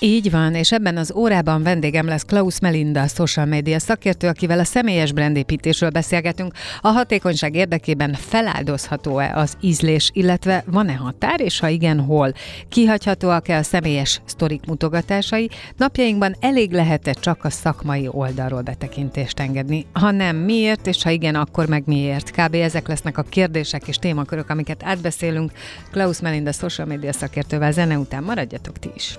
Így van, és ebben az órában vendégem lesz Klaus Melinda, social media szakértő, akivel a személyes brandépítésről beszélgetünk. A hatékonyság érdekében feláldozható-e az ízlés, illetve van-e határ, és ha igen, hol? Kihagyhatóak-e a személyes sztorik mutogatásai? Napjainkban elég lehet-e csak a szakmai oldalról betekintést engedni? Ha nem, miért, és ha igen, akkor meg miért? Kb. ezek lesznek a kérdések és témakörök, amiket átbeszélünk. Klaus Melinda, social media szakértővel zene után maradjatok ti is.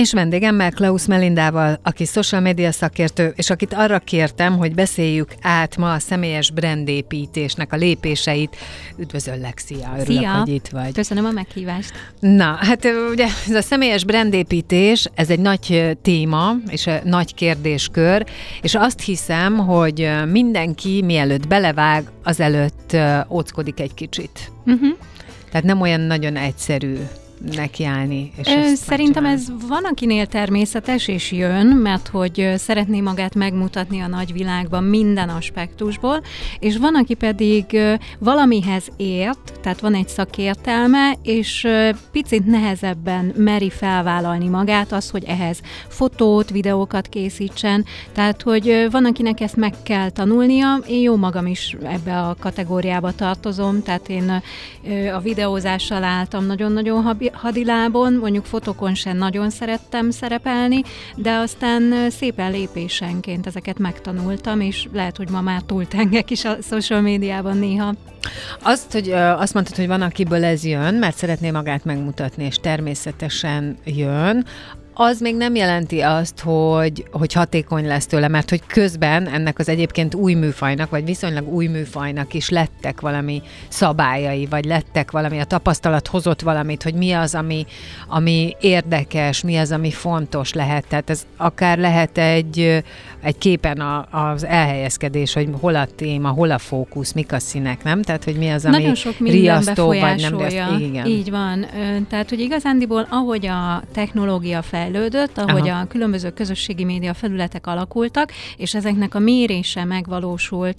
És vendégemmel Klaus Melindával, aki social media szakértő, és akit arra kértem, hogy beszéljük át ma a személyes brandépítésnek a lépéseit. Üdvözöllek, szia! Örülök, Szia. hogy itt vagy. Köszönöm a meghívást. Na, hát ugye ez a személyes brandépítés, ez egy nagy téma, és nagy kérdéskör, és azt hiszem, hogy mindenki mielőtt belevág, azelőtt óckodik egy kicsit. Uh-huh. Tehát nem olyan nagyon egyszerű nekiállni. És Ö, Szerintem ez van, akinél természetes és jön, mert hogy szeretné magát megmutatni a nagyvilágban minden aspektusból, és van, aki pedig valamihez ért, tehát van egy szakértelme, és picit nehezebben meri felvállalni magát az, hogy ehhez fotót, videókat készítsen, tehát hogy van, akinek ezt meg kell tanulnia, én jó magam is ebbe a kategóriába tartozom, tehát én a videózással álltam nagyon-nagyon hadilábon, mondjuk fotokon sem nagyon szerettem szerepelni, de aztán szépen lépésenként ezeket megtanultam, és lehet, hogy ma már túltengek is a social médiában néha. Azt, hogy azt mondtad, hogy van, akiből ez jön, mert szeretné magát megmutatni, és természetesen jön, az még nem jelenti azt, hogy, hogy hatékony lesz tőle, mert hogy közben ennek az egyébként új műfajnak, vagy viszonylag új műfajnak is lettek valami szabályai, vagy lettek valami, a tapasztalat hozott valamit, hogy mi az, ami, ami érdekes, mi az, ami fontos lehet. Tehát ez akár lehet egy, egy képen a, az elhelyezkedés, hogy hol a téma, hol a fókusz, mik a színek, nem? Tehát, hogy mi az, ami Nagyon sok riasztó, vagy nem riasztó. Igen. Így van. Tehát, hogy igazándiból, ahogy a technológia fejlődött, ahogy Aha. a különböző közösségi média felületek alakultak, és ezeknek a mérése megvalósult,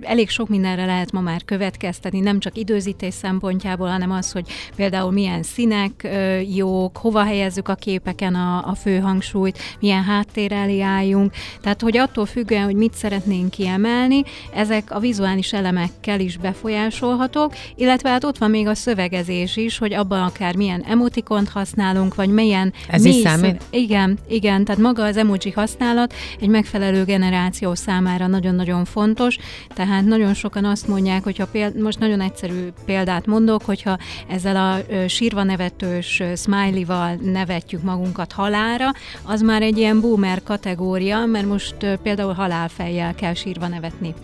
elég sok mindenre lehet ma már következtetni, nem csak időzítés szempontjából, hanem az, hogy például milyen színek jók, hova helyezzük a képeken a, a fő hangsúlyt, milyen háttér elé álljunk. Tehát, hogy attól függően, hogy mit szeretnénk kiemelni, ezek a vizuális elemekkel is befolyásolhatók, illetve hát ott van még a szövegezés is, hogy abban akár milyen emotikont használunk, vagy milyen Ez is mély számít? Igen, igen, tehát maga az emoji használat egy megfelelő generáció számára nagyon-nagyon fontos, tehát nagyon sokan azt mondják, hogyha péld, most nagyon egyszerű példát mondok, hogyha ezzel a sírva nevetős smiley-val nevetjük magunkat halára, az már egy ilyen boomer kategória, mert most például halálfejjel kell sírva nevetni.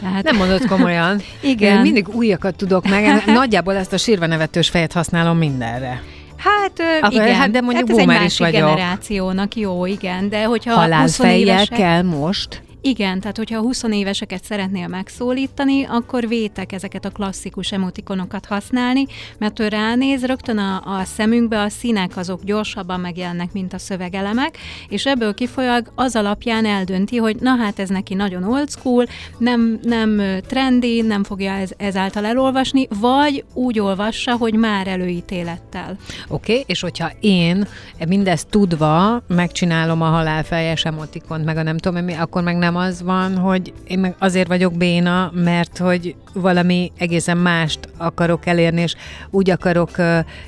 Tehát, Nem mondod komolyan. Igen. Én mindig újakat tudok meg. Nagyjából ezt a sírva nevetős fejet használom mindenre. Hát Akkor- igen, hát de mondjuk hát ez egy másik vagyok. generációnak jó, igen, de hogyha 20 Halálfejjel évesek- kell most. Igen, tehát hogyha 20 éveseket szeretnél megszólítani, akkor vétek ezeket a klasszikus emotikonokat használni, mert ő ránéz, rögtön a, a szemünkbe a színek azok gyorsabban megjelennek, mint a szövegelemek, és ebből kifolyag az alapján eldönti, hogy na hát ez neki nagyon old school, nem, nem trendi, nem fogja ez, ezáltal elolvasni, vagy úgy olvassa, hogy már előítélettel. Oké, okay, és hogyha én mindezt tudva megcsinálom a halálfejes emotikont, meg a nem tudom mi, akkor meg nem az van, hogy én meg azért vagyok béna, mert hogy valami egészen mást akarok elérni, és úgy akarok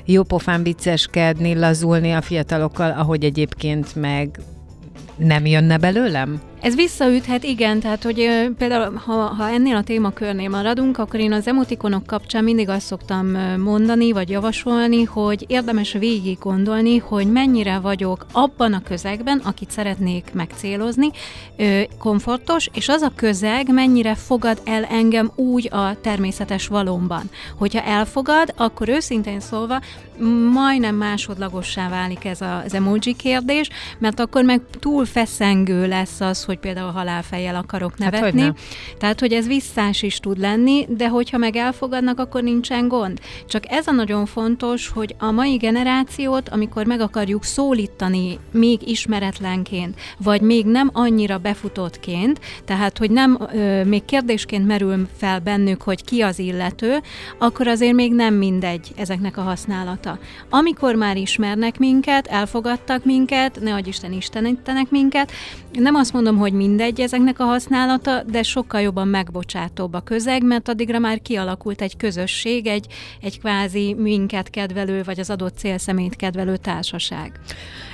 jópofán vicceskedni, lazulni a fiatalokkal, ahogy egyébként meg nem jönne belőlem? Ez visszaüthet, igen, tehát hogy például ha, ha ennél a témakörnél maradunk, akkor én az emotikonok kapcsán mindig azt szoktam mondani, vagy javasolni, hogy érdemes végig gondolni, hogy mennyire vagyok abban a közegben, akit szeretnék megcélozni, komfortos, és az a közeg mennyire fogad el engem úgy a természetes valomban. Hogyha elfogad, akkor őszintén szólva majdnem másodlagossá válik ez az emoji kérdés, mert akkor meg túl feszengő lesz az, hogy hogy például halálfejjel akarok nevetni. Hát, hogy Tehát, hogy ez visszás is tud lenni, de hogyha meg elfogadnak, akkor nincsen gond. Csak ez a nagyon fontos, hogy a mai generációt, amikor meg akarjuk szólítani még ismeretlenként, vagy még nem annyira befutottként, tehát, hogy nem ö, még kérdésként merül fel bennük, hogy ki az illető, akkor azért még nem mindegy ezeknek a használata. Amikor már ismernek minket, elfogadtak minket, ne adj Isten istenítenek minket, nem azt mondom, hogy mindegy ezeknek a használata, de sokkal jobban megbocsátóbb a közeg, mert addigra már kialakult egy közösség, egy, egy kvázi minket kedvelő, vagy az adott célszemét kedvelő társaság.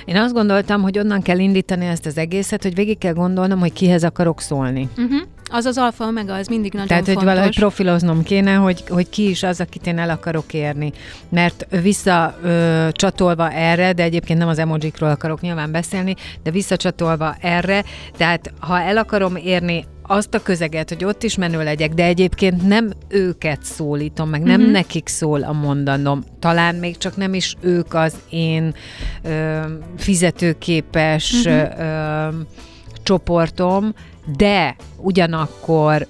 Én azt gondoltam, hogy onnan kell indítani ezt az egészet, hogy végig kell gondolnom, hogy kihez akarok szólni. Uh-huh. Az az alfa meg az mindig nagyon Tehát, fontos. hogy valahogy profiloznom kéne, hogy, hogy ki is az, akit én el akarok érni. Mert visszacsatolva erre, de egyébként nem az emojikról akarok nyilván beszélni, de visszacsatolva erre, tehát ha el akarom érni azt a közeget, hogy ott is menő legyek, de egyébként nem őket szólítom, meg nem uh-huh. nekik szól a mondanom. Talán még csak nem is ők az én ö, fizetőképes uh-huh. ö, csoportom, de ugyanakkor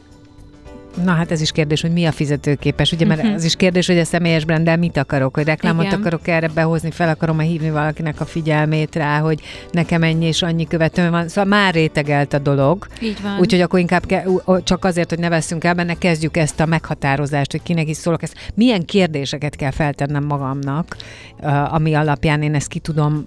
Na hát ez is kérdés, hogy mi a fizetőképes, ugye, mert uh-huh. az is kérdés, hogy a személyes brandel mit akarok, hogy reklámot Igen. akarok erre behozni, fel akarom-e hívni valakinek a figyelmét rá, hogy nekem ennyi és annyi követőm van. Szóval már rétegelt a dolog. Így van. Úgyhogy akkor inkább ke- csak azért, hogy ne veszünk el benne, kezdjük ezt a meghatározást, hogy kinek is szólok. Ezt. Milyen kérdéseket kell feltennem magamnak, ami alapján én ezt ki tudom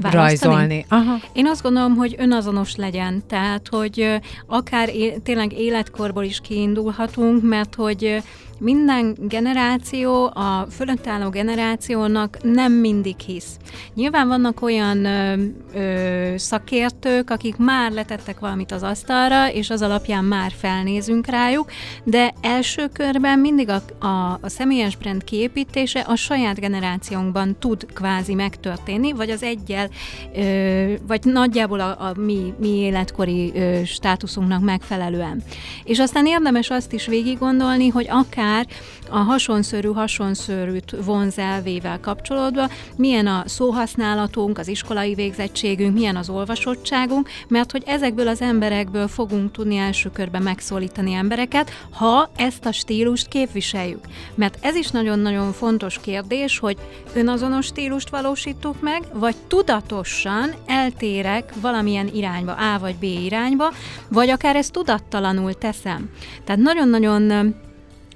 Választani? rajzolni. Aha. Én azt gondolom, hogy önazonos legyen, tehát, hogy akár é- tényleg életkorból is kiindulhatunk, mert hogy minden generáció, a fölött álló generációnak nem mindig hisz. Nyilván vannak olyan ö, ö, szakértők, akik már letettek valamit az asztalra, és az alapján már felnézünk rájuk, de első körben mindig a, a, a személyes brand kiépítése a saját generációnkban tud kvázi megtörténni, vagy az egyel, ö, vagy nagyjából a, a mi, mi életkori ö, státuszunknak megfelelően. És aztán érdemes azt is végig gondolni, hogy akár akár a hasonszörű hasonszörűt vonzelvével kapcsolódva, milyen a szóhasználatunk, az iskolai végzettségünk, milyen az olvasottságunk, mert hogy ezekből az emberekből fogunk tudni első körben megszólítani embereket, ha ezt a stílust képviseljük. Mert ez is nagyon-nagyon fontos kérdés, hogy önazonos stílust valósítuk meg, vagy tudatosan eltérek valamilyen irányba, A vagy B irányba, vagy akár ezt tudattalanul teszem. Tehát nagyon-nagyon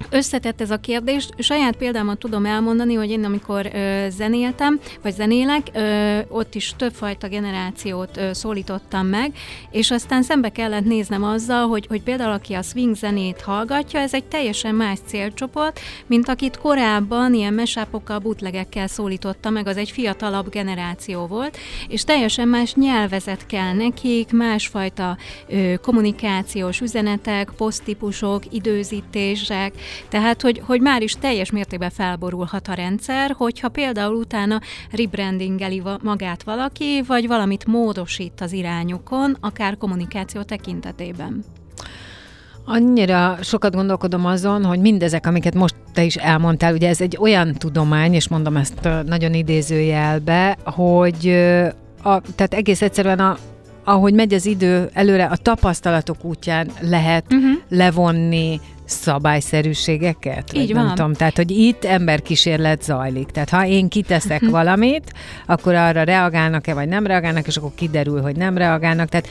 Összetett ez a kérdés. Saját példámat tudom elmondani, hogy én amikor ö, zenéltem, vagy zenélek, ö, ott is többfajta generációt ö, szólítottam meg, és aztán szembe kellett néznem azzal, hogy, hogy például aki a swing zenét hallgatja, ez egy teljesen más célcsoport, mint akit korábban ilyen mesápokkal, butlegekkel szólította meg, az egy fiatalabb generáció volt, és teljesen más nyelvezet kell nekik, másfajta ö, kommunikációs üzenetek, poszttípusok, időzítések, tehát, hogy, hogy már is teljes mértékben felborulhat a rendszer, hogyha például utána rebrandingeli magát valaki, vagy valamit módosít az irányukon, akár kommunikáció tekintetében. Annyira sokat gondolkodom azon, hogy mindezek, amiket most te is elmondtál, ugye ez egy olyan tudomány, és mondom ezt nagyon idézőjelbe, hogy a, tehát egész egyszerűen a ahogy megy az idő előre, a tapasztalatok útján lehet uh-huh. levonni szabályszerűségeket? Így van. van. tudom, tehát, hogy itt emberkísérlet zajlik. Tehát, ha én kiteszek valamit, akkor arra reagálnak-e, vagy nem reagálnak, és akkor kiderül, hogy nem reagálnak. Tehát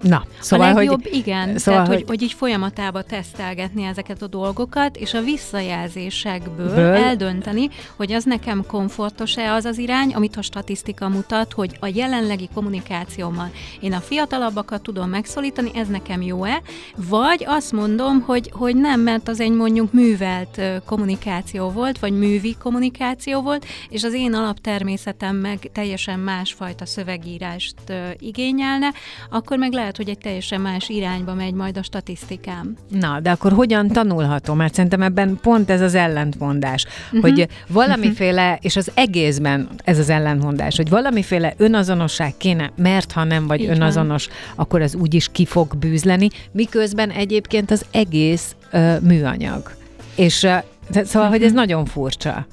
Na, szóval, a legjobb, hogy, igen, szóval, szóval, tehát, hogy, hogy- így folyamatába tesztelgetni ezeket a dolgokat, és a visszajelzésekből Ből? eldönteni, hogy az nekem komfortos-e az az irány, amit a statisztika mutat, hogy a jelenlegi kommunikációmmal én a fiatalabbakat tudom megszólítani, ez nekem jó-e, vagy azt mondom, hogy, hogy nem, mert az egy mondjuk művelt kommunikáció volt, vagy művi kommunikáció volt, és az én alaptermészetem meg teljesen másfajta szövegírást igényelne, akkor meg lehet, hogy egy teljesen más irányba megy majd a statisztikám. Na, de akkor hogyan tanulható? Mert szerintem ebben pont ez az ellentmondás, uh-huh. hogy valamiféle, és az egészben ez az ellentmondás, hogy valamiféle önazonosság kéne, mert ha nem vagy Így önazonos, akkor az úgyis ki fog bűzleni, miközben egyébként az egész ö, műanyag. És ö, szóval, hogy ez Mhm. nagyon furcsa.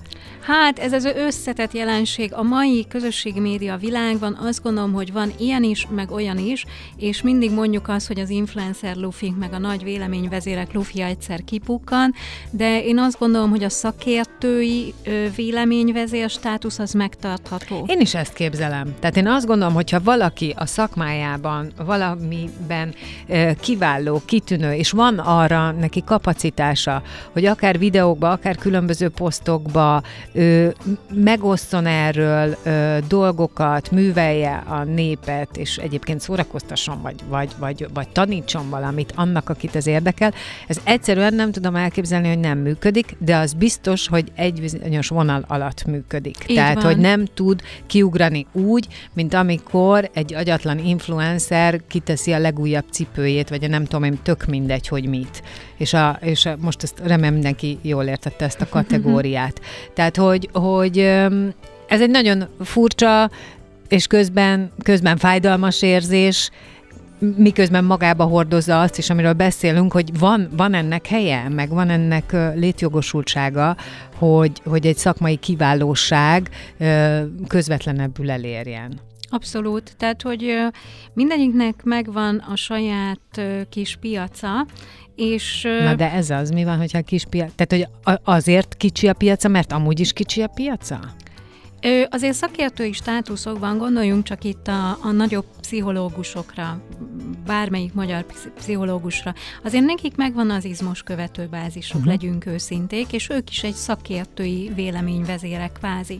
Hát ez az összetett jelenség a mai közösségi média világban, azt gondolom, hogy van ilyen is, meg olyan is, és mindig mondjuk azt, hogy az influencer lufink, meg a nagy véleményvezérek lufia egyszer kipukkan, de én azt gondolom, hogy a szakértői véleményvezér státusz az megtartható. Én is ezt képzelem. Tehát én azt gondolom, hogyha valaki a szakmájában, valamiben kiváló, kitűnő, és van arra neki kapacitása, hogy akár videókba, akár különböző posztokba ö, megosszon erről ö, dolgokat, művelje a népet, és egyébként szórakoztasson, vagy, vagy, vagy, vagy tanítson valamit annak, akit ez érdekel. Ez egyszerűen nem tudom elképzelni, hogy nem működik, de az biztos, hogy egy bizonyos vonal alatt működik. Így Tehát, van. hogy nem tud kiugrani úgy, mint amikor egy agyatlan influencer kiteszi a legújabb cipőjét, vagy a nem tudom én, tök mindegy, hogy mit. És, a, és a, most ezt remélem mindenki jól értette ezt a kategóriát. Tehát, hogy, hogy ez egy nagyon furcsa, és közben, közben fájdalmas érzés, miközben magába hordozza azt is, amiről beszélünk, hogy van, van ennek helye, meg van ennek létjogosultsága, hogy, hogy egy szakmai kiválóság közvetlenebbül elérjen. Abszolút. Tehát, hogy mindegyiknek megvan a saját kis piaca, és Na de ez az, mi van, hogyha kis piac... Tehát, hogy a- azért kicsi a piaca, mert amúgy is kicsi a piaca? Azért szakértői státuszokban gondoljunk csak itt a, a nagyobb pszichológusokra, bármelyik magyar pszi- pszichológusra. Azért nekik megvan az izmos követőbázisuk, uh-huh. legyünk őszinték, és ők is egy szakértői véleményvezérek kvázi.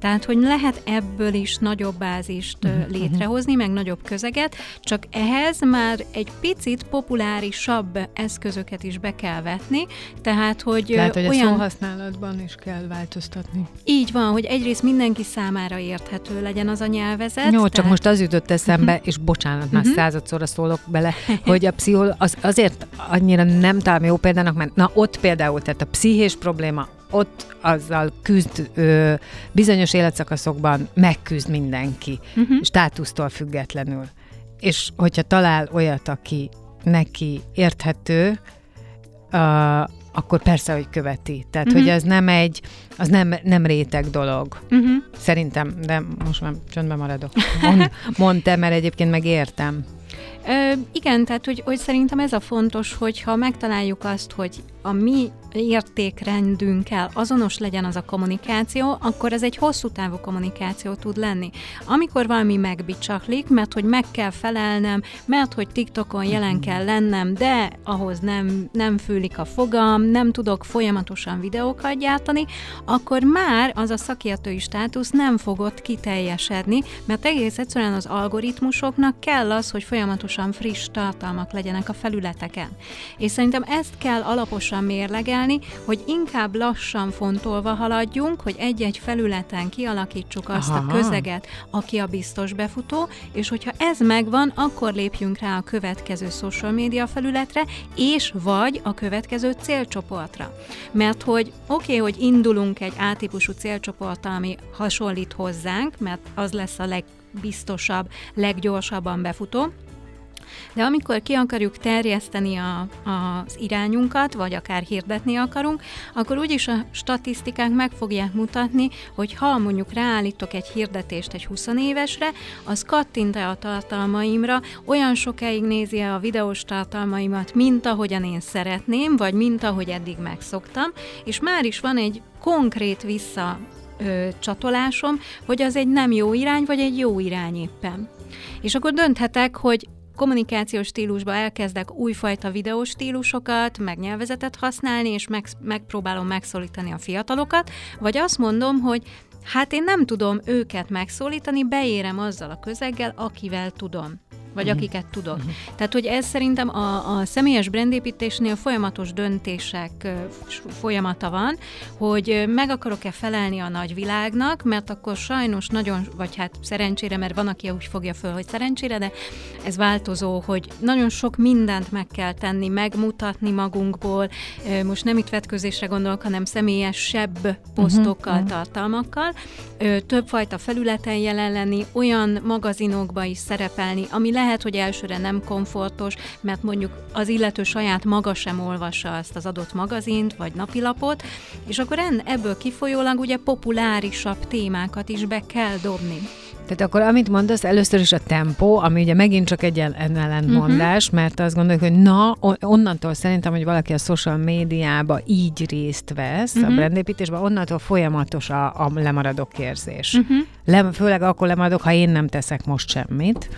Tehát, hogy lehet ebből is nagyobb bázist uh-huh. létrehozni, meg nagyobb közeget, csak ehhez már egy picit populárisabb eszközöket is be kell vetni, tehát, hogy ö, Lehet, hogy olyan... a szóhasználatban is kell változtatni. Így van, hogy egyrészt mindenki számára érthető legyen az a nyelvezet. Jó, csak tehát- most az jutott eszembe, és bocsánat, már századszorra szólok bele, hogy a pszichol az azért annyira nem találom jó példának, mert na ott például, tehát a pszichés probléma, ott azzal küzd ö, bizonyos életszakaszokban megküzd mindenki, uh-huh. státusztól függetlenül. És hogyha talál olyat, aki neki érthető, uh, akkor persze, hogy követi. Tehát, uh-huh. hogy az nem egy, az nem, nem réteg dolog. Uh-huh. Szerintem, de most már csöndben maradok. Mond, mondd te, mert egyébként meg értem. Ö, igen, tehát hogy, hogy szerintem ez a fontos, hogyha megtaláljuk azt, hogy a mi értékrendünkkel azonos legyen az a kommunikáció, akkor ez egy hosszú távú kommunikáció tud lenni. Amikor valami megbicsaklik, mert hogy meg kell felelnem, mert hogy TikTokon jelen kell lennem, de ahhoz nem, nem fűlik a fogam, nem tudok folyamatosan videókat gyártani, akkor már az a szakértői státusz nem fog ott kiteljesedni, mert egész egyszerűen az algoritmusoknak kell az, hogy folyamatosan friss tartalmak legyenek a felületeken. És szerintem ezt kell alaposan mérlegelni, hogy inkább lassan fontolva haladjunk, hogy egy-egy felületen kialakítsuk azt Aha. a közeget, aki a biztos befutó, és hogyha ez megvan, akkor lépjünk rá a következő social media felületre, és vagy a következő célcsoportra. Mert hogy oké, okay, hogy indulunk egy A-típusú célcsoporttal, ami hasonlít hozzánk, mert az lesz a legbiztosabb, leggyorsabban befutó, de amikor ki akarjuk terjeszteni a, az irányunkat, vagy akár hirdetni akarunk, akkor úgyis a statisztikák meg fogják mutatni, hogy ha mondjuk ráállítok egy hirdetést egy 20 évesre, az kattint-e a tartalmaimra, olyan sokáig nézi a videós tartalmaimat, mint ahogyan én szeretném, vagy mint ahogy eddig megszoktam, és már is van egy konkrét vissza ö, csatolásom, hogy az egy nem jó irány, vagy egy jó irány éppen. És akkor dönthetek, hogy kommunikációs stílusba elkezdek újfajta videós stílusokat, meg használni, és meg, megpróbálom megszólítani a fiatalokat, vagy azt mondom, hogy hát én nem tudom őket megszólítani, beérem azzal a közeggel, akivel tudom vagy uh-huh. akiket tudok. Uh-huh. Tehát, hogy ez szerintem a, a személyes brandépítésnél folyamatos döntések folyamata van, hogy meg akarok-e felelni a nagyvilágnak, mert akkor sajnos nagyon, vagy hát szerencsére, mert van, aki úgy fogja föl, hogy szerencsére, de ez változó, hogy nagyon sok mindent meg kell tenni, megmutatni magunkból, most nem itt vetközésre gondolok, hanem személyesebb posztokkal, uh-huh. tartalmakkal, többfajta felületen jelen lenni, olyan magazinokba is szerepelni, ami lehet, hogy elsőre nem komfortos, mert mondjuk az illető saját maga sem olvassa azt az adott magazint vagy napilapot, és akkor ebből kifolyólag ugye populárisabb témákat is be kell dobni. Tehát akkor amit mondasz, először is a tempó, ami ugye megint csak egy ellentmondás, uh-huh. mert azt gondoljuk, hogy na, onnantól szerintem, hogy valaki a social médiába így részt vesz, uh-huh. a mhm. brandépítésben, onnantól folyamatos a, a lemaradok érzés. Uh-huh. Le, főleg akkor lemaradok, ha én nem teszek most semmit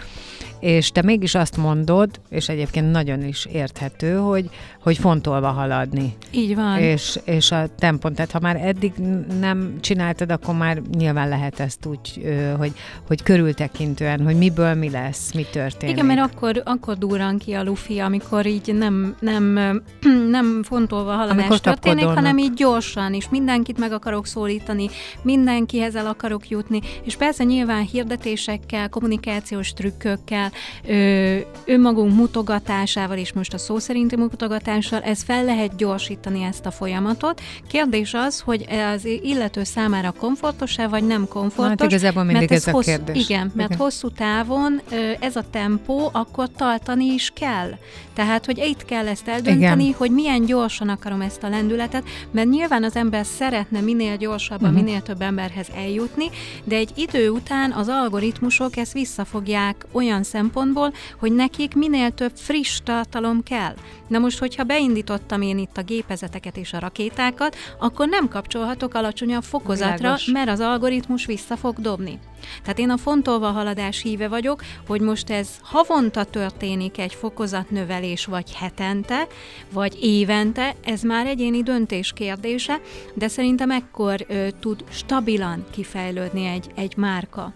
és te mégis azt mondod, és egyébként nagyon is érthető, hogy, hogy fontolva haladni. Így van. És, és a tempont, tehát ha már eddig nem csináltad, akkor már nyilván lehet ezt úgy, hogy, hogy körültekintően, hogy miből mi lesz, mi történik. Igen, mert akkor, akkor durran ki a lufi, amikor így nem, nem, nem fontolva haladás történik, hanem így gyorsan, és mindenkit meg akarok szólítani, mindenkihez el akarok jutni, és persze nyilván hirdetésekkel, kommunikációs trükkökkel, ö, önmagunk mutogatásával, és most a szó szerinti mutogatással, ez fel lehet gyorsítani ezt a folyamatot. Kérdés az, hogy az illető számára komfortos-e, vagy nem komfortos. Hát igazából mindig ez, ez a kérdés. Igen, mert igen. hosszú távon ez a tempó akkor tartani is kell. Tehát, hogy itt kell ezt eldönteni, igen. hogy milyen gyorsan akarom ezt a lendületet, mert nyilván az ember szeretne minél gyorsabban, uh-huh. minél több emberhez eljutni, de egy idő után az algoritmusok ezt visszafogják olyan szempontból, szempontból, hogy nekik minél több friss tartalom kell. Na most, hogyha beindítottam én itt a gépezeteket és a rakétákat, akkor nem kapcsolhatok alacsonyabb fokozatra, Világos. mert az algoritmus vissza fog dobni. Tehát én a fontolva haladás híve vagyok, hogy most ez havonta történik egy fokozatnövelés, vagy hetente, vagy évente, ez már egyéni döntés kérdése, de szerintem ekkor ö, tud stabilan kifejlődni egy, egy márka.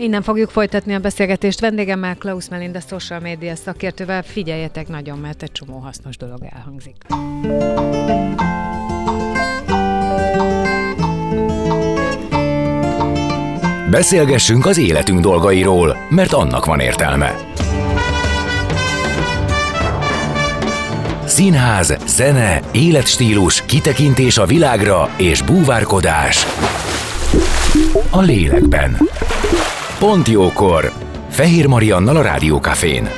Innen fogjuk folytatni a beszélgetést vendégemmel, Klaus Melinda, social media szakértővel. Figyeljetek nagyon, mert egy csomó hasznos dolog elhangzik. Beszélgessünk az életünk dolgairól, mert annak van értelme. Színház, zene, életstílus, kitekintés a világra és búvárkodás a lélekben. Pont jókor! Fehér Mariannal a Rádiókafén.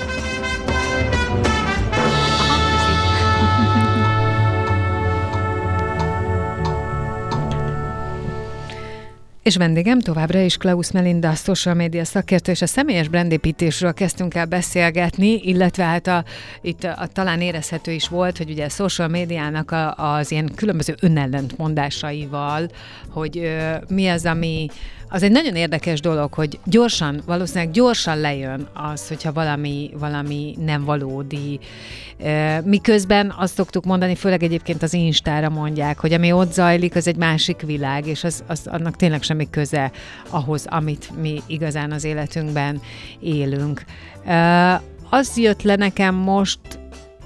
És vendégem továbbra is Klaus Melinda, a social media szakértő, és a személyes brandépítésről kezdtünk el beszélgetni, illetve hát a, itt a, a, talán érezhető is volt, hogy ugye a social médiának a, az ilyen különböző önellentmondásaival, hogy ö, mi az, ami az egy nagyon érdekes dolog, hogy gyorsan, valószínűleg gyorsan lejön az, hogyha valami, valami nem valódi. Miközben azt szoktuk mondani, főleg egyébként az Instára mondják, hogy ami ott zajlik, az egy másik világ, és az, az annak tényleg semmi köze ahhoz, amit mi igazán az életünkben élünk. Az jött le nekem most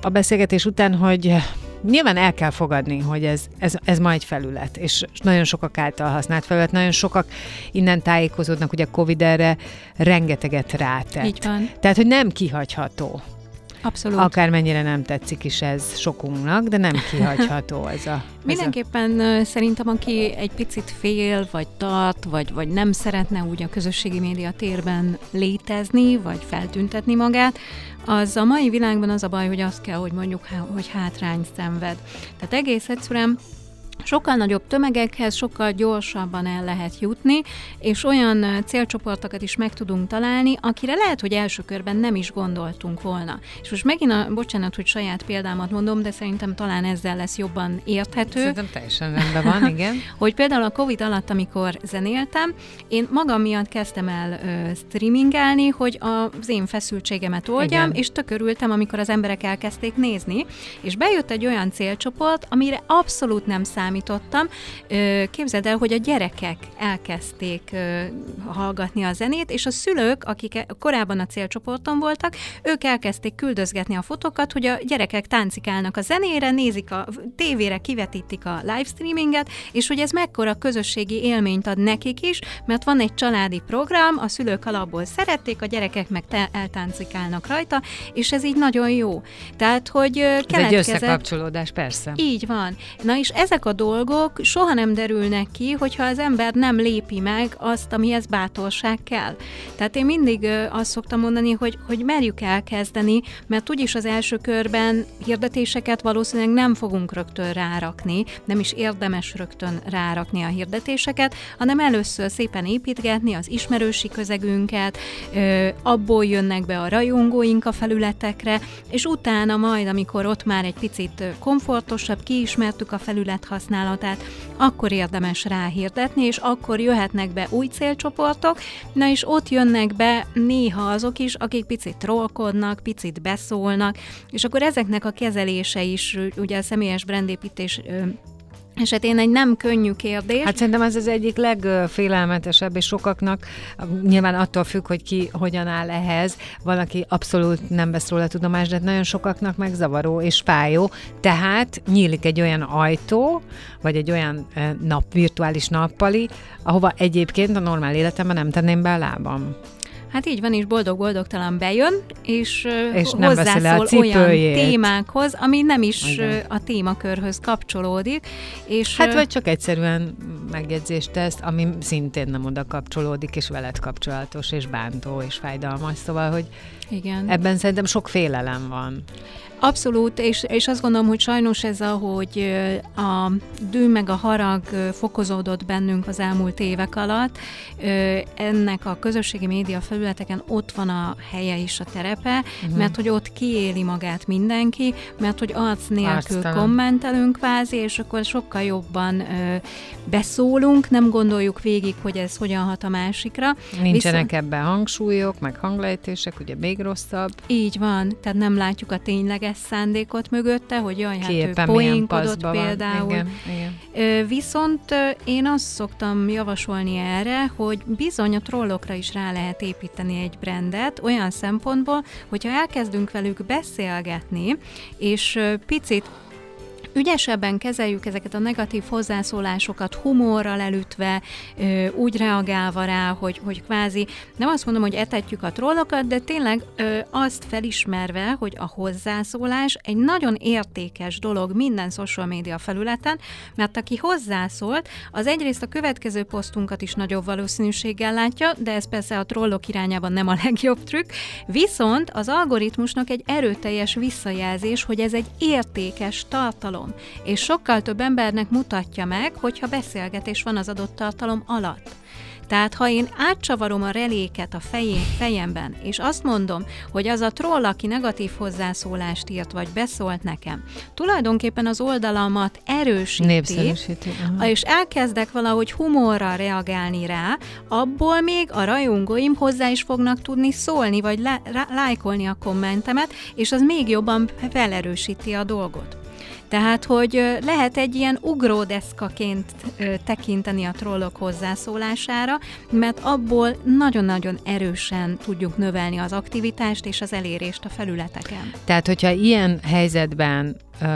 a beszélgetés után, hogy nyilván el kell fogadni, hogy ez, ez, ez ma egy felület, és nagyon sokak által használt felület, nagyon sokak innen tájékozódnak, hogy a Covid erre rengeteget rátett. Így van. Tehát, hogy nem kihagyható. Abszolút. Akármennyire nem tetszik is ez sokunknak, de nem kihagyható ez a... Mindenképpen ez a... szerintem, aki egy picit fél, vagy tart, vagy, vagy nem szeretne úgy a közösségi média térben létezni, vagy feltüntetni magát, az a mai világban az a baj, hogy azt kell, hogy mondjuk, hogy hátrány szenved. Tehát egész egyszerűen sokkal nagyobb tömegekhez sokkal gyorsabban el lehet jutni, és olyan célcsoportokat is meg tudunk találni, akire lehet, hogy első körben nem is gondoltunk volna. És most megint, a, bocsánat, hogy saját példámat mondom, de szerintem talán ezzel lesz jobban érthető. Szerintem teljesen rendben van, igen. hogy például a Covid alatt, amikor zenéltem, én magam miatt kezdtem el ö, streamingelni, hogy az én feszültségemet oldjam, igen. és tökörültem, amikor az emberek elkezdték nézni, és bejött egy olyan célcsoport, amire abszolút nem számít számítottam. Képzeld el, hogy a gyerekek elkezdték hallgatni a zenét, és a szülők, akik e, korábban a célcsoporton voltak, ők elkezdték küldözgetni a fotókat, hogy a gyerekek táncikálnak a zenére, nézik a tévére, kivetítik a livestreaminget, és hogy ez mekkora közösségi élményt ad nekik is, mert van egy családi program, a szülők alapból szerették, a gyerekek meg te- eltáncikálnak rajta, és ez így nagyon jó. Tehát, hogy keletkezett... Ez egy összekapcsolódás, persze. Így van. Na és ezek a dolgok soha nem derülnek ki, hogyha az ember nem lépi meg azt, amihez bátorság kell. Tehát én mindig azt szoktam mondani, hogy, hogy merjük elkezdeni, mert úgyis az első körben hirdetéseket valószínűleg nem fogunk rögtön rárakni, nem is érdemes rögtön rárakni a hirdetéseket, hanem először szépen építgetni az ismerősi közegünket, abból jönnek be a rajongóink a felületekre, és utána majd, amikor ott már egy picit komfortosabb, kiismertük a felület használatát, akkor érdemes ráhirdetni, és akkor jöhetnek be új célcsoportok, na és ott jönnek be néha azok is, akik picit trollkodnak, picit beszólnak, és akkor ezeknek a kezelése is, ugye a személyes brandépítés esetén egy nem könnyű kérdés. Hát szerintem ez az egyik legfélelmetesebb, és sokaknak nyilván attól függ, hogy ki hogyan áll ehhez. Van, aki abszolút nem vesz róla tudomást, de nagyon sokaknak meg zavaró és fájó. Tehát nyílik egy olyan ajtó, vagy egy olyan nap, virtuális nappali, ahova egyébként a normál életemben nem tenném be a lábam. Hát így van, és boldog-boldogtalan bejön, és, és nem hozzászól a olyan témákhoz, ami nem is Igen. a témakörhöz kapcsolódik. És hát vagy csak egyszerűen megjegyzést tesz, ami szintén nem oda kapcsolódik, és veled kapcsolatos, és bántó, és fájdalmas, szóval, hogy Igen. ebben szerintem sok félelem van. Abszolút, és, és azt gondolom, hogy sajnos ez, ahogy a dű meg a harag fokozódott bennünk az elmúlt évek alatt, ennek a közösségi média felületeken ott van a helye is a terepe, uh-huh. mert hogy ott kiéli magát mindenki, mert hogy arc nélkül Arctalan. kommentelünk kvázi, és akkor sokkal jobban beszólunk, nem gondoljuk végig, hogy ez hogyan hat a másikra. Nincsenek Viszont... ebben hangsúlyok, meg hanglejtések, ugye még rosszabb. Így van, tehát nem látjuk a tényleg tényleges szándékot mögötte, hogy jaj, hát ő poénkodott például. Igen, igen. Viszont én azt szoktam javasolni erre, hogy bizony a trollokra is rá lehet építeni egy brandet, olyan szempontból, hogyha elkezdünk velük beszélgetni, és picit ügyesebben kezeljük ezeket a negatív hozzászólásokat humorral elütve, úgy reagálva rá, hogy, hogy kvázi nem azt mondom, hogy etetjük a trollokat, de tényleg azt felismerve, hogy a hozzászólás egy nagyon értékes dolog minden social media felületen, mert aki hozzászólt, az egyrészt a következő posztunkat is nagyobb valószínűséggel látja, de ez persze a trollok irányában nem a legjobb trükk, viszont az algoritmusnak egy erőteljes visszajelzés, hogy ez egy értékes tartalom tartalom, és sokkal több embernek mutatja meg, hogyha beszélgetés van az adott tartalom alatt. Tehát ha én átcsavarom a reléket a fején, fejemben, és azt mondom, hogy az a troll, aki negatív hozzászólást írt, vagy beszólt nekem, tulajdonképpen az oldalamat erősíti, uh-huh. és elkezdek valahogy humorral reagálni rá, abból még a rajongóim hozzá is fognak tudni szólni, vagy lájkolni a kommentemet, és az még jobban felerősíti a dolgot. Tehát, hogy lehet egy ilyen ugródeszkaként tekinteni a trollok hozzászólására, mert abból nagyon-nagyon erősen tudjuk növelni az aktivitást és az elérést a felületeken. Tehát, hogyha ilyen helyzetben uh,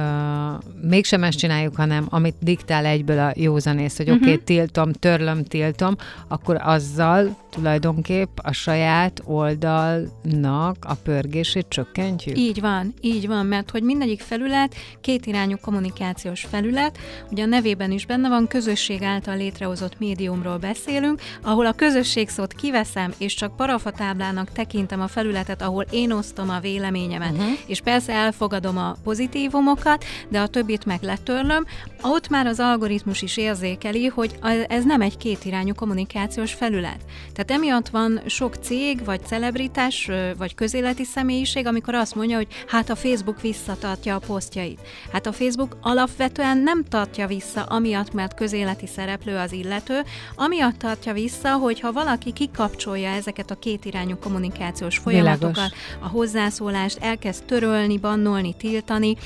mégsem ezt csináljuk, hanem amit diktál egyből a józanész, hogy uh-huh. oké, okay, tiltom, törlöm, tiltom, akkor azzal tulajdonképp a saját oldalnak a pörgését csökkentjük? Így van, így van, mert hogy mindegyik felület kétirányú kommunikációs felület, ugye a nevében is benne van, közösség által létrehozott médiumról beszélünk, ahol a közösség szót kiveszem, és csak parafatáblának tekintem a felületet, ahol én osztom a véleményemet, uh-huh. és persze elfogadom a pozitívumokat, de a többit meg letörlöm, ott már az algoritmus is érzékeli, hogy ez nem egy kétirányú kommunikációs felület. Tehát emiatt van sok cég, vagy celebritás, vagy közéleti személyiség, amikor azt mondja, hogy hát a Facebook visszatartja a posztjait. Hát a Facebook alapvetően nem tartja vissza, amiatt, mert közéleti szereplő az illető, amiatt tartja vissza, hogyha valaki kikapcsolja ezeket a kétirányú kommunikációs folyamatokat, Világos. a hozzászólást, elkezd törölni, bannolni, tiltani,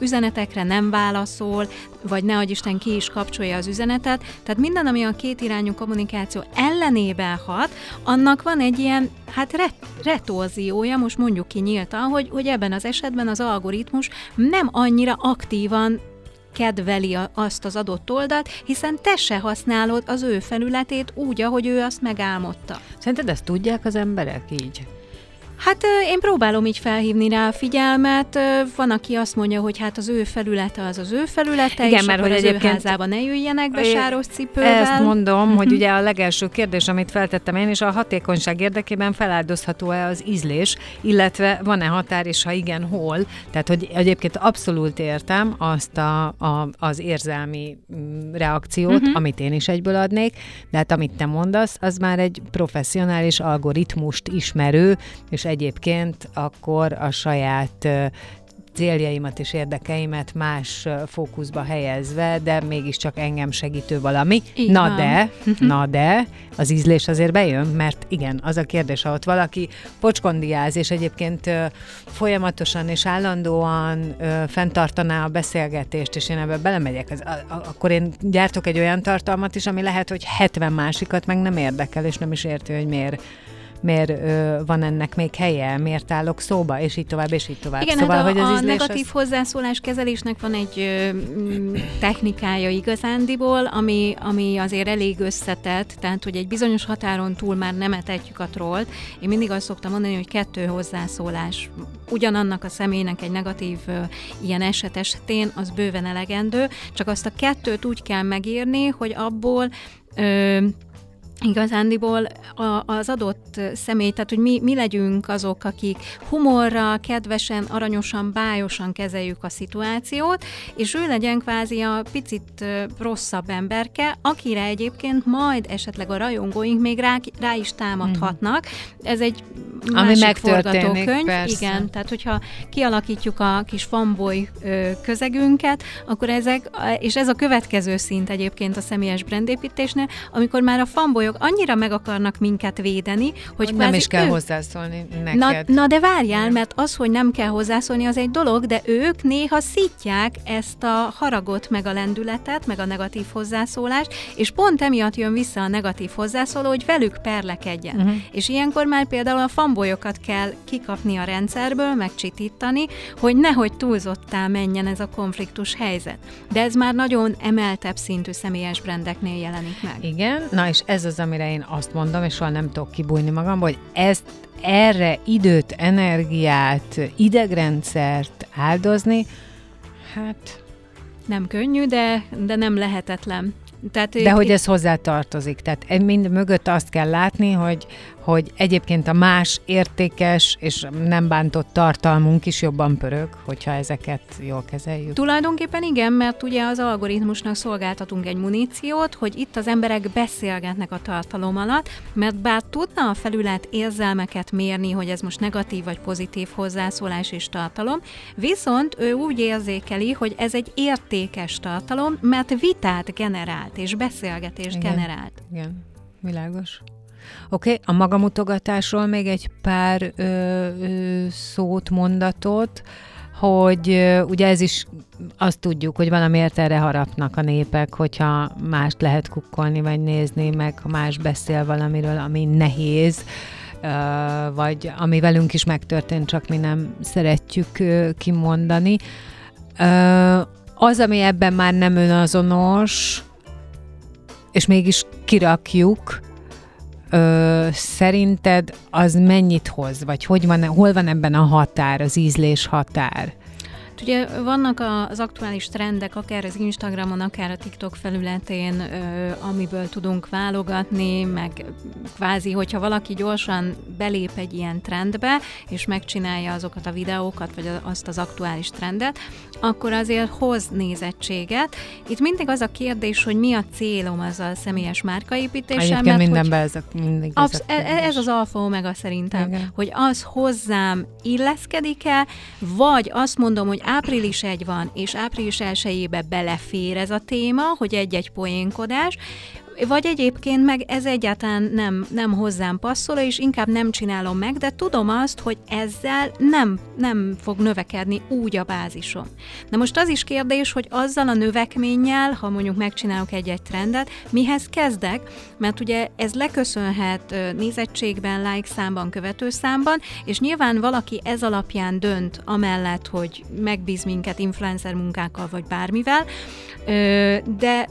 üzenetekre nem válaszol, vagy ne Isten ki is kapcsolja az üzenetet. Tehát minden, ami a kétirányú kommunikáció ellenében hat, annak van egy ilyen, hát ret- retorziója, most mondjuk ki nyíltan, hogy, hogy ebben az esetben az algoritmus nem annyira aktívan kedveli azt az adott oldalt, hiszen te se használod az ő felületét úgy, ahogy ő azt megálmodta. Szerinted ezt tudják az emberek így? Hát én próbálom így felhívni rá a figyelmet. Van, aki azt mondja, hogy hát az ő felülete az az ő felülete, Igen, és mert hogy az egyébként ő házába ne üljenek be sáros cipővel. Ezt mondom, hogy mhm. ugye a legelső kérdés, amit feltettem én, és a hatékonyság érdekében feláldozható-e az ízlés, illetve van-e határ, és ha igen, hol. Tehát, hogy egyébként abszolút értem azt a, a, az érzelmi mm, reakciót, uh-huh. amit én is egyből adnék, de hát amit te mondasz, az már egy professzionális algoritmust ismerő, és egyébként akkor a saját céljaimat és érdekeimet más fókuszba helyezve, de mégiscsak engem segítő valami. Így na van. de, na de, az ízlés azért bejön, mert igen, az a kérdés, ha ott valaki pocskondiáz, és egyébként folyamatosan és állandóan fenntartaná a beszélgetést, és én ebbe belemegyek, az, akkor én gyártok egy olyan tartalmat is, ami lehet, hogy 70 másikat meg nem érdekel, és nem is érti, hogy miért miért ö, van ennek még helye, miért állok szóba, és így tovább, és így tovább. Igen, szóval, hát a, hogy az a negatív az... hozzászólás kezelésnek van egy ö, technikája igazándiból, ami, ami azért elég összetett, tehát hogy egy bizonyos határon túl már nem etetjük a trollt. Én mindig azt szoktam mondani, hogy kettő hozzászólás ugyanannak a személynek egy negatív ö, ilyen eset esetén az bőven elegendő, csak azt a kettőt úgy kell megírni, hogy abból ö, igazándiból az adott személy, tehát hogy mi, mi legyünk azok, akik humorra, kedvesen, aranyosan, bájosan kezeljük a szituációt, és ő legyen kvázi a picit rosszabb emberke, akire egyébként majd esetleg a rajongóink még rá, rá is támadhatnak. Ez egy Ami másik forgatókönyv. Persze. Igen, tehát hogyha kialakítjuk a kis fanboy közegünket, akkor ezek, és ez a következő szint egyébként a személyes brandépítésnél, amikor már a fanboy bajok annyira meg akarnak minket védeni, hogy nem is kell ő... hozzászólni neked. Na, na de várjál, mert az, hogy nem kell hozzászólni, az egy dolog, de ők néha szítják ezt a haragot, meg a lendületet, meg a negatív hozzászólást, és pont emiatt jön vissza a negatív hozzászóló, hogy velük perlekedjen. Uh-huh. És ilyenkor már például a fanbolyokat kell kikapni a rendszerből, megcsitítani, hogy nehogy túlzottá menjen ez a konfliktus helyzet. De ez már nagyon emeltebb szintű személyes brendeknél jelenik meg. Igen, na és ez az az, amire én azt mondom, és soha nem tudok kibújni magamból, hogy ezt erre időt, energiát, idegrendszert áldozni, hát... Nem könnyű, de, de nem lehetetlen. Tehát de hogy ez hozzá tartozik. Tehát mind mögött azt kell látni, hogy, hogy egyébként a más értékes és nem bántott tartalmunk is jobban pörög, hogyha ezeket jól kezeljük. Tulajdonképpen igen, mert ugye az algoritmusnak szolgáltatunk egy muníciót, hogy itt az emberek beszélgetnek a tartalom alatt, mert bár tudna a felület érzelmeket mérni, hogy ez most negatív vagy pozitív hozzászólás és tartalom, viszont ő úgy érzékeli, hogy ez egy értékes tartalom, mert vitát generált és beszélgetést igen, generált. Igen, világos. Oké, okay, a magamutogatásról még egy pár ö, ö, szót, mondatot hogy ö, ugye ez is azt tudjuk, hogy valamiért erre harapnak a népek, hogyha mást lehet kukkolni vagy nézni, meg ha más beszél valamiről, ami nehéz, ö, vagy ami velünk is megtörtént, csak mi nem szeretjük ö, kimondani. Ö, Az, ami ebben már nem önazonos, és mégis kirakjuk, Ö, szerinted az mennyit hoz? Vagy hogy van, hol van ebben a határ, az ízlés határ? Ugye vannak az aktuális trendek, akár az Instagramon, akár a TikTok felületén, amiből tudunk válogatni, meg kvázi, hogyha valaki gyorsan belép egy ilyen trendbe, és megcsinálja azokat a videókat, vagy azt az aktuális trendet, akkor azért hoz nézettséget. Itt mindig az a kérdés, hogy mi a célom az a személyes márkaépítéssel, Egyébként mindenben ez, a, mindig ez, Absz- a e- kérdés. ez az alfa omega szerintem. Igen. hogy az hozzám illeszkedik-e, vagy azt mondom, hogy április egy van, és április elsőjébe belefér ez a téma, hogy egy-egy poénkodás, vagy egyébként meg ez egyáltalán nem, nem hozzám passzol, és inkább nem csinálom meg, de tudom azt, hogy ezzel nem, nem fog növekedni úgy a bázisom. Na most az is kérdés, hogy azzal a növekménnyel, ha mondjuk megcsinálok egy-egy trendet, mihez kezdek, mert ugye ez leköszönhet nézettségben, like számban, követőszámban, és nyilván valaki ez alapján dönt, amellett, hogy megbíz minket influencer munkákkal vagy bármivel, de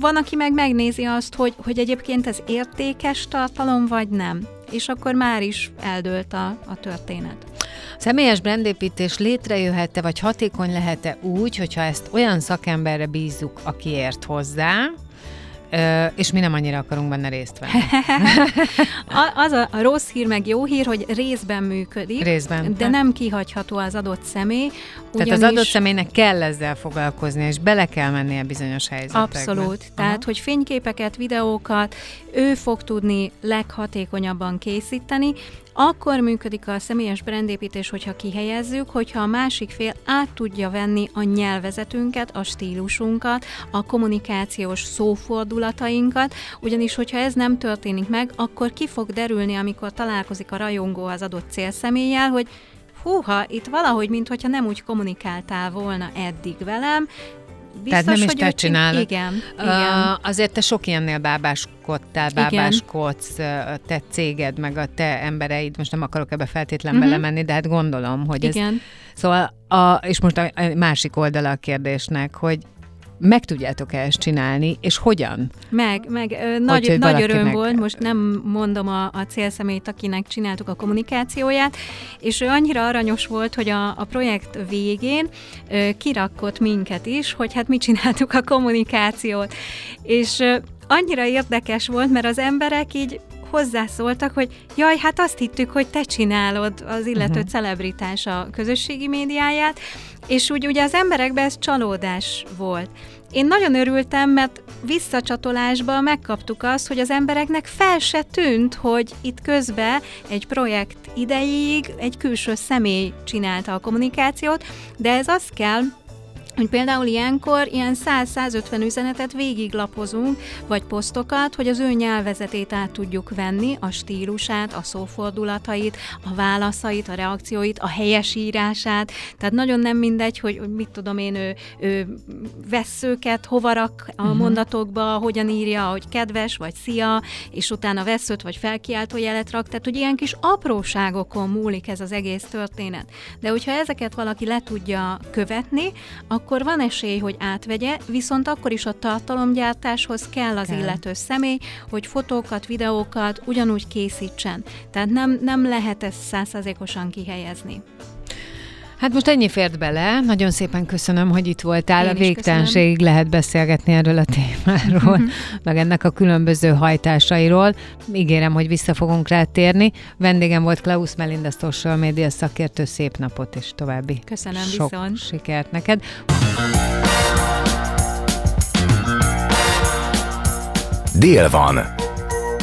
van, aki meg megnézi azt, hogy, hogy egyébként ez értékes tartalom, vagy nem. És akkor már is eldőlt a, a történet. Személyes brandépítés létrejöhet-e, vagy hatékony lehet-e úgy, hogyha ezt olyan szakemberre bízzuk, aki ért hozzá, ö, és mi nem annyira akarunk benne részt venni. Az a, a rossz hír, meg jó hír, hogy részben működik, Részben. de nem kihagyható az adott személy. Tehát az adott személynek kell ezzel foglalkozni, és bele kell mennie bizonyos helyzetekbe. Abszolút. Aha. Tehát, hogy fényképeket, videókat ő fog tudni leghatékonyabban készíteni, akkor működik a személyes brandépítés, hogyha kihelyezzük, hogyha a másik fél át tudja venni a nyelvezetünket, a stílusunkat, a kommunikációs szófordulatainkat, ugyanis hogyha ez nem történik meg, akkor ki fog derülni, amikor találkozik a rajongó az adott célszemélyel, hogy húha, itt valahogy, mintha nem úgy kommunikáltál volna eddig velem, Tehát nem is hogy te ő csinálod. Igen, Uh, igen. azért te sok ilyennél bábáskodtál, bábáskodsz, te céged, meg a te embereid, most nem akarok ebbe feltétlen Mhm. belemenni, de hát gondolom, hogy ez... Igen. Szóval, a, és most a másik oldala a kérdésnek, hogy meg tudjátok-e ezt csinálni, és hogyan? Meg, meg ö, nagy, hogy nagy öröm volt, most nem mondom a, a célszemélyt, akinek csináltuk a kommunikációját, és ő annyira aranyos volt, hogy a, a projekt végén ö, kirakott minket is, hogy hát mi csináltuk a kommunikációt. És ö, annyira érdekes volt, mert az emberek így hozzászóltak, hogy jaj, hát azt hittük, hogy te csinálod az illető uh-huh. celebritás a közösségi médiáját, és úgy ugye az emberekben ez csalódás volt. Én nagyon örültem, mert visszacsatolásban megkaptuk azt, hogy az embereknek fel se tűnt, hogy itt közben egy projekt idejéig egy külső személy csinálta a kommunikációt, de ez az kell, hogy például ilyenkor ilyen 100-150 üzenetet végiglapozunk, vagy posztokat, hogy az ő nyelvezetét át tudjuk venni, a stílusát, a szófordulatait, a válaszait, a reakcióit, a helyesírását. Tehát nagyon nem mindegy, hogy hogy mit tudom én, ő, ő vesszőket hova rak a uh-huh. mondatokba, hogyan írja, hogy kedves, vagy szia, és utána veszőt, vagy felkiáltó jelet rak. Tehát, hogy ilyen kis apróságokon múlik ez az egész történet. De hogyha ezeket valaki le tudja követni, akkor van esély, hogy átvegye, viszont akkor is a tartalomgyártáshoz kell az Kell. illető személy, hogy fotókat, videókat ugyanúgy készítsen. Tehát nem, nem lehet ezt százszázalékosan kihelyezni. Hát most ennyi fért bele. Nagyon szépen köszönöm, hogy itt voltál. Én a végtelenségig lehet beszélgetni erről a témáról, meg ennek a különböző hajtásairól. Ígérem, hogy vissza fogunk rá térni. Vendégem volt Klaus Melinda social media szakértő. Szép napot és további Köszönöm, sok viszont. sikert neked. Dél van.